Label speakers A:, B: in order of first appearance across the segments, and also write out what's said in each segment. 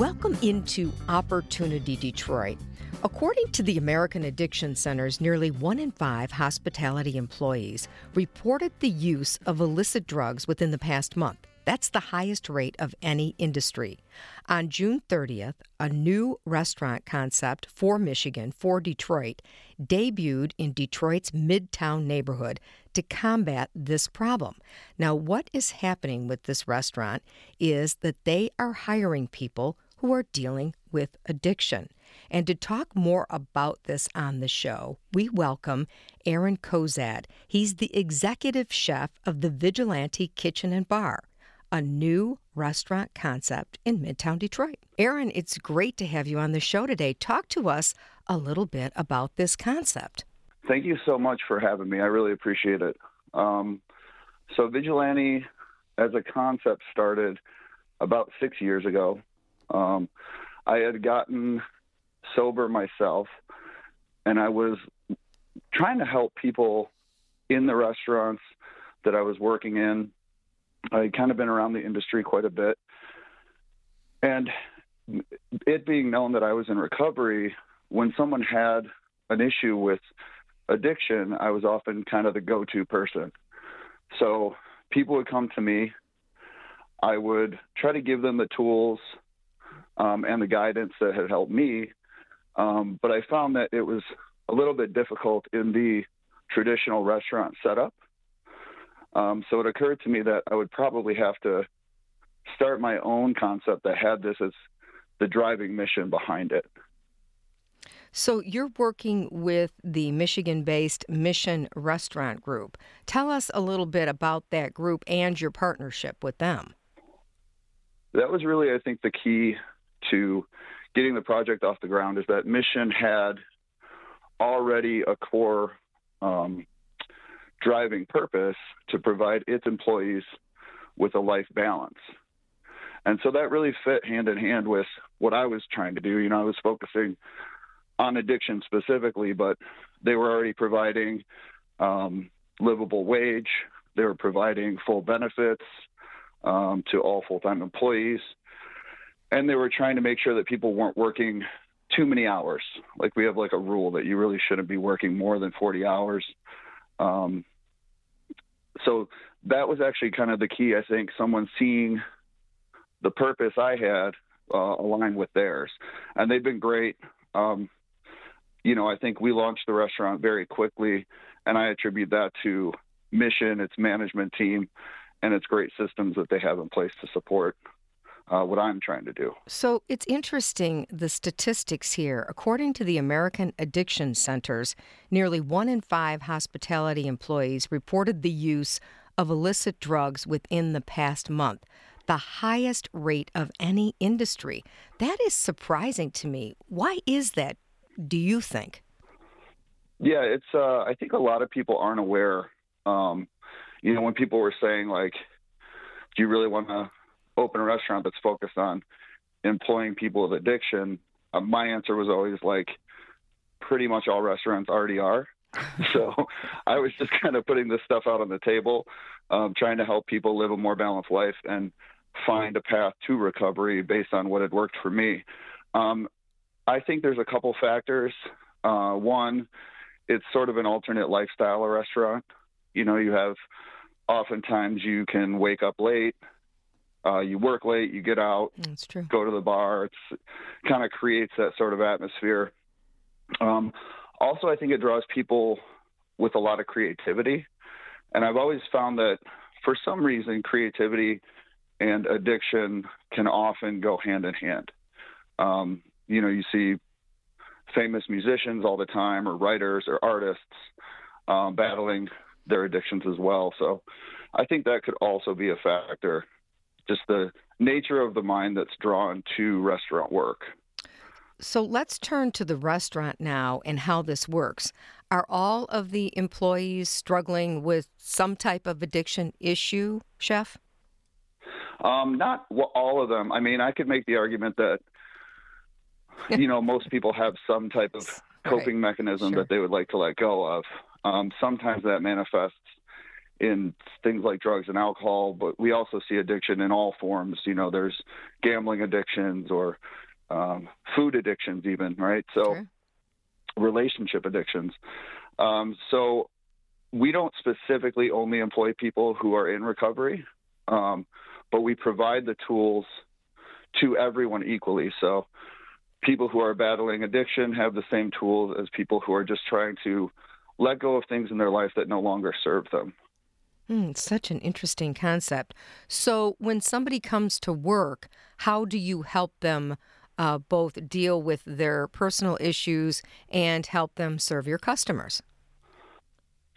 A: Welcome into Opportunity Detroit. According to the American Addiction Centers, nearly one in five hospitality employees reported the use of illicit drugs within the past month. That's the highest rate of any industry. On June 30th, a new restaurant concept for Michigan, for Detroit, debuted in Detroit's Midtown neighborhood to combat this problem. Now, what is happening with this restaurant is that they are hiring people who are dealing with addiction. And to talk more about this on the show, we welcome Aaron Cozadd. He's the executive chef of the Vigilante Kitchen and Bar, a new restaurant concept in Midtown Detroit. Aaron, it's great to have you on the show today. Talk to us a little bit about this concept.
B: Thank you so much for having me. I really appreciate it. Um, so, Vigilante as a concept started about six years ago. Um, I had gotten sober myself, and I was trying to help people in the restaurants that I was working in. I had kind of been around the industry quite a bit. And it being known that I was in recovery, when someone had an issue with addiction, I was often kind of the go to person. So people would come to me. I would try to give them the tools um, and the guidance that had helped me. Um, but I found that it was a little bit difficult in the traditional restaurant setup. Um, so it occurred to me that I would probably have to start my own concept that had this as the driving mission behind it.
A: So you're working with the Michigan based Mission Restaurant Group. Tell us a little bit about that group and your partnership with them.
B: That was really, I think, the key to getting the project off the ground is that Mission had already a core um, driving purpose to provide its employees with a life balance. And so that really fit hand in hand with what I was trying to do. You know, I was focusing on addiction specifically, but they were already providing um, livable wage. They were providing full benefits um, to all full time employees and they were trying to make sure that people weren't working too many hours. Like we have like a rule that you really shouldn't be working more than 40 hours. Um, so that was actually kind of the key. I think someone seeing the purpose I had uh, align with theirs, and they've been great. Um, you know, I think we launched the restaurant very quickly, and I attribute that to mission, its management team, and its great systems that they have in place to support uh, what I'm trying to do.
A: So it's interesting the statistics here. According to the American Addiction Centers, nearly one in five hospitality employees reported the use of illicit drugs within the past month, the highest rate of any industry. That is surprising to me. Why is that, do you think?
B: Yeah, it's. Uh, I think a lot of people aren't aware. Um, you know, when people were saying like, "Do you really want to open a restaurant that's focused on employing people with addiction, uh, my answer was always like, pretty much all restaurants already are. so I was just kind of putting this stuff out on the table, um, trying to help people live a more balanced life and find a path to recovery based on what had worked for me. Um, I think there's a couple factors. Uh, one, it's sort of an alternate lifestyle a restaurant. You know, you have oftentimes you can wake up late, uh, you work late, you get out,
A: That's true.
B: go to the bar. It's kind of creates that sort of atmosphere. Um, also, I think it draws people with a lot of creativity, and I've always found that for some reason, creativity and addiction can often go hand in hand. Um, you know, you see famous musicians all the time, or writers, or artists um, battling their addictions as well. So, I think that could also be a factor just the nature of the mind that's drawn to restaurant work.
A: So let's turn to the restaurant now and how this works. Are all of the employees struggling with some type of addiction issue, Chef?
B: Um, not all of them. I mean, I could make the argument that, you know, most people have some type of coping right. mechanism sure. that they would like to let go of. Um, sometimes that manifests in things like drugs and alcohol, but we also see addiction in all forms. You know, there's gambling addictions or um, food addictions, even right. So, sure. relationship addictions. Um, so, we don't specifically only employ people who are in recovery, um, but we provide the tools to everyone equally. So, people who are battling addiction have the same tools as people who are just trying to let go of things in their life that no longer serve them.
A: Mm, such an interesting concept. So, when somebody comes to work, how do you help them uh, both deal with their personal issues and help them serve your customers?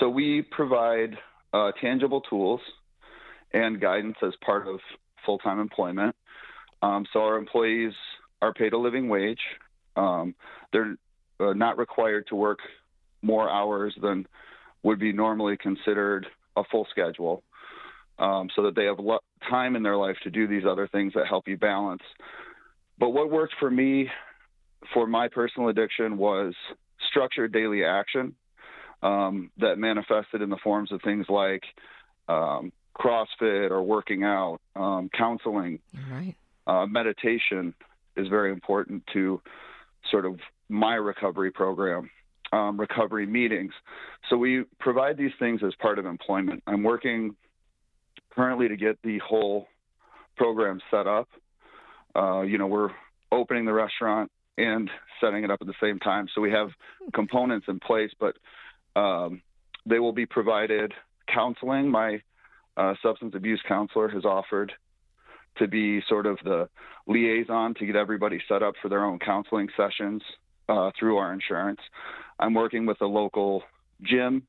B: So, we provide uh, tangible tools and guidance as part of full time employment. Um, so, our employees are paid a living wage. Um, they're uh, not required to work more hours than would be normally considered a full schedule um, so that they have lo- time in their life to do these other things that help you balance. But what worked for me for my personal addiction was structured daily action um, that manifested in the forms of things like um, CrossFit or working out, um, counseling,
A: right.
B: uh, meditation is very important to sort of my recovery program um, recovery meetings. So we provide these things as part of employment. I'm working currently to get the whole program set up. Uh, you know, we're opening the restaurant and setting it up at the same time. So we have components in place, but um, they will be provided counseling. My uh, substance abuse counselor has offered to be sort of the liaison to get everybody set up for their own counseling sessions uh, through our insurance. I'm working with a local gym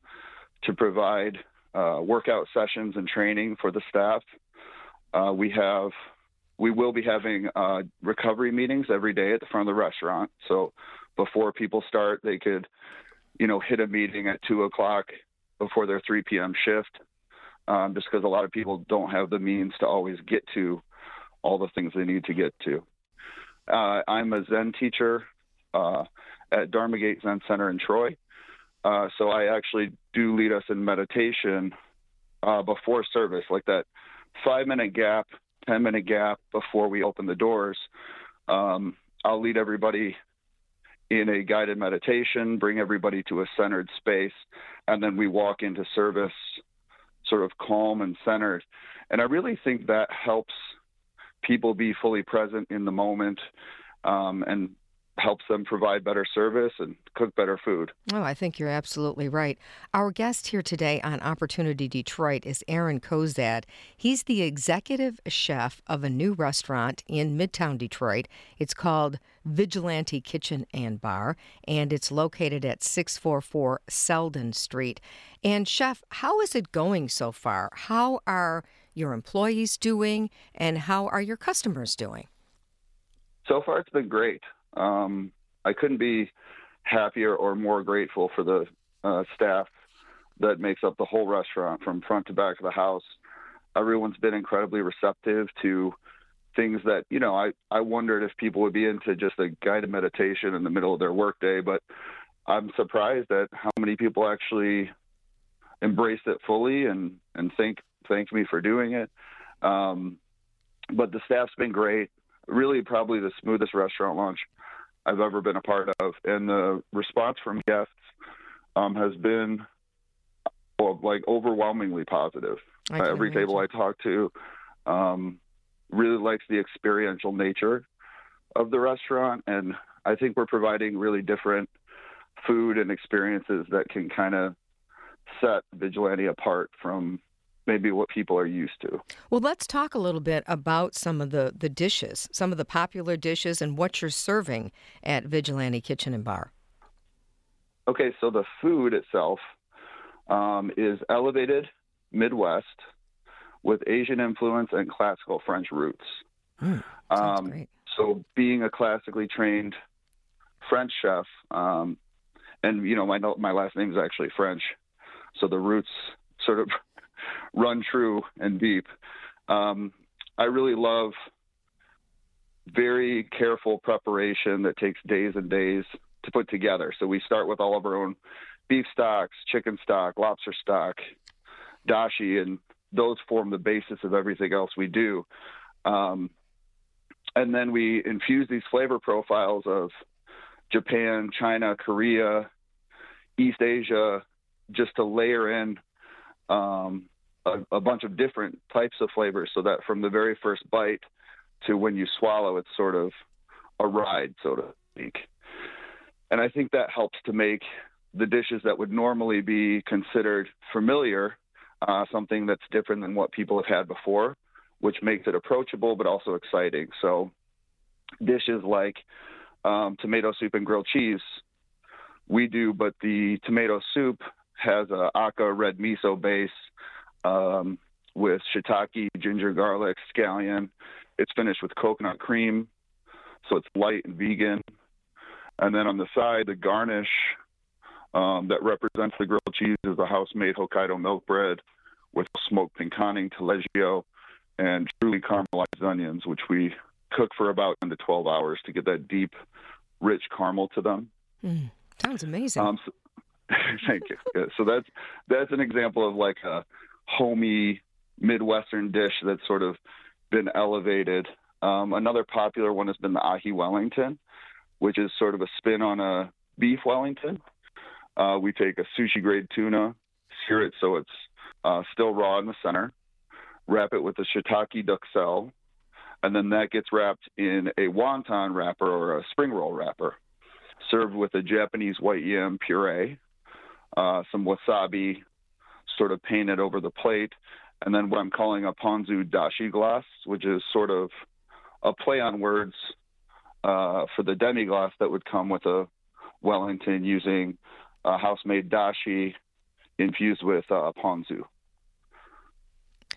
B: to provide uh, workout sessions and training for the staff. Uh, we have we will be having uh, recovery meetings every day at the front of the restaurant. So before people start, they could, you know, hit a meeting at two o'clock before their 3 p.m. shift, um, just because a lot of people don't have the means to always get to all the things they need to get to. Uh, I'm a Zen teacher uh, at Dharma Gate Zen Center in Troy. Uh, so I actually do lead us in meditation uh, before service, like that five minute gap, 10 minute gap before we open the doors. Um, I'll lead everybody in a guided meditation, bring everybody to a centered space, and then we walk into service sort of calm and centered. And I really think that helps people be fully present in the moment um, and helps them provide better service and cook better food.
A: Oh, I think you're absolutely right. Our guest here today on Opportunity Detroit is Aaron Cozadd. He's the executive chef of a new restaurant in Midtown Detroit. It's called Vigilante Kitchen and Bar, and it's located at 644 Selden Street. And, Chef, how is it going so far? How are your employees doing, and how are your customers doing?
B: So far, it's been great. Um, I couldn't be happier or more grateful for the uh, staff that makes up the whole restaurant from front to back of the house. Everyone's been incredibly receptive to things that, you know, I, I wondered if people would be into just a guided meditation in the middle of their workday, but I'm surprised at how many people actually embraced it fully and, and thank, thank me for doing it. Um, but the staff's been great. Really, probably the smoothest restaurant launch I've ever been a part of, and the response from guests um, has been well, like overwhelmingly positive. Uh, every imagine. table I talk to um, really likes the experiential nature of the restaurant, and I think we're providing really different food and experiences that can kind of set Vigilante apart from maybe what people are used to.
A: Well, let's talk a little bit about some of the, the dishes, some of the popular dishes, and what you're serving at Vigilante Kitchen and Bar.
B: Okay, so the food itself um, is elevated Midwest with Asian influence and classical French roots.
A: Mm, um, great.
B: So, being a classically trained French chef, um, and you know my my last name is actually French, so the roots sort of run true and deep. Um, I really love very careful preparation that takes days and days to put together. So we start with all of our own beef stocks, chicken stock, lobster stock, dashi, and those form the basis of everything else we do. Um, and then we infuse these flavor profiles of Japan, China, Korea, East Asia, just to layer in um, a, a, bunch of different types of flavors so that from the very first bite to when you swallow, it's sort of a ride, so to speak. And I think that helps to make the dishes that would normally be considered familiar uh, something that's different than what people have had before, which makes it approachable but also exciting. So, dishes like um, tomato soup and grilled cheese, we do, but the tomato soup has a aka red miso base um, with shiitake, ginger, garlic, scallion. It's finished with coconut cream, so it's light and vegan. And then on the side, the garnish um, that represents the grilled cheese is a house-made Hokkaido milk bread with smoked pinconning, taleggio, and truly caramelized onions, which we cook for about 10 to 12 hours to get that deep, rich caramel to them.
A: Mm, sounds amazing. Um,
B: so, thank you. Yeah, so that's that's an example of like a homey Midwestern dish that's sort of been elevated. Um, another popular one has been the ahi Wellington, which is sort of a spin on a beef Wellington. Uh, we take a sushi grade tuna, sear it so it's uh, still raw in the center, wrap it with a shiitake duck duxelle, and then that gets wrapped in a wonton wrapper or a spring roll wrapper, served with a Japanese white yam puree, uh, some wasabi, sort of painted over the plate, and then what I'm calling a ponzu dashi glass, which is sort of a play on words uh, for the demi glace that would come with a Wellington using a house-made dashi infused with uh, ponzu.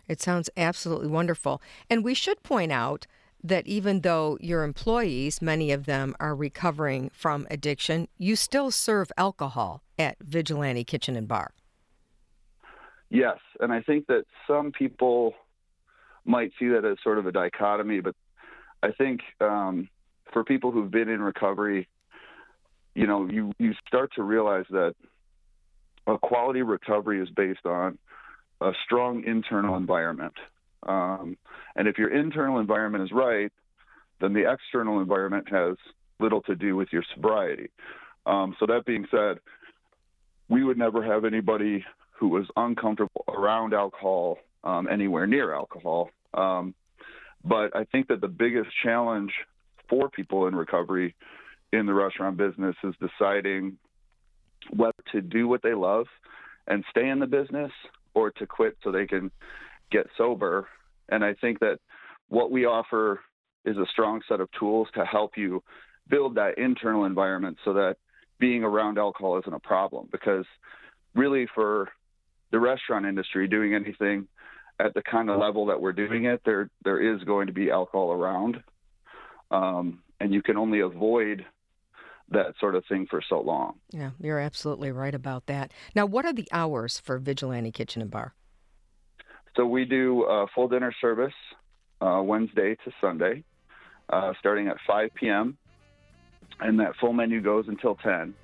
A: It sounds absolutely wonderful. And we should point out that even though your employees, many of them are recovering from addiction, you still serve alcohol at Vigilante Kitchen and Bar.
B: Yes, and I think that some people might see that as sort of a dichotomy, but I think um, for people who've been in recovery, you know, you you start to realize that a quality recovery is based on a strong internal environment. Um, and if your internal environment is right, then the external environment has little to do with your sobriety. Um, so that being said, we would never have anybody who was uncomfortable around alcohol um, anywhere near alcohol. Um, but I think that the biggest challenge for people in recovery in the restaurant business is deciding whether to do what they love and stay in the business or to quit so they can get sober. And I think that what we offer is a strong set of tools to help you build that internal environment so that being around alcohol isn't a problem. Because really, for the restaurant industry, doing anything at the kind of level that we're doing it, there there is going to be alcohol around, um, and you can only avoid that sort of thing for so long.
A: Yeah, you're absolutely right about that. Now, what are the hours for Vigilante Kitchen and Bar?
B: So we do a full dinner service uh, Wednesday to Sunday, uh, starting at 5 p.m. And that full menu goes until 10.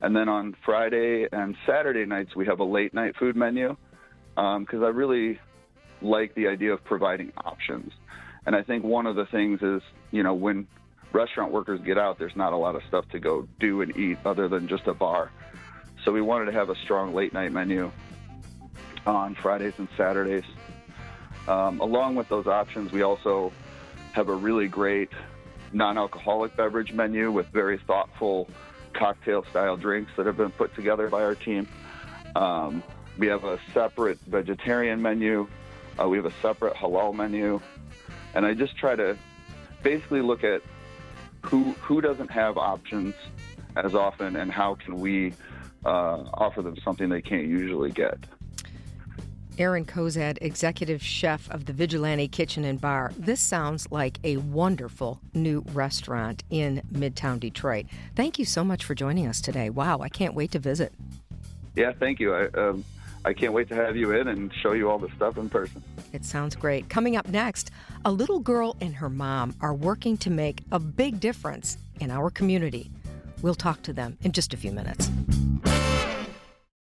B: And then on Friday and Saturday nights, we have a late night food menu because um, I really like the idea of providing options. And I think one of the things is, you know, when restaurant workers get out, there's not a lot of stuff to go do and eat other than just a bar. So we wanted to have a strong late night menu on Fridays and Saturdays. Um, along with those options, we also have a really great non-alcoholic beverage menu with very thoughtful cocktail-style drinks that have been put together by our team. Um, we have a separate vegetarian menu. Uh, we have a separate halal menu, and I just try to basically look at who who doesn't have options as often, and how can we uh, offer them something they can't usually get.
A: Aaron Cozadd, executive chef of the Vigilante Kitchen and Bar. This sounds like a wonderful new restaurant in Midtown Detroit. Thank you so much for joining us today. Wow, I can't wait to visit.
B: Yeah, thank you. I, um, I can't wait to have you in and show you all the stuff in person.
A: It sounds great. Coming up next, a little girl and her mom are working to make a big difference in our community. We'll talk to them in just a few minutes.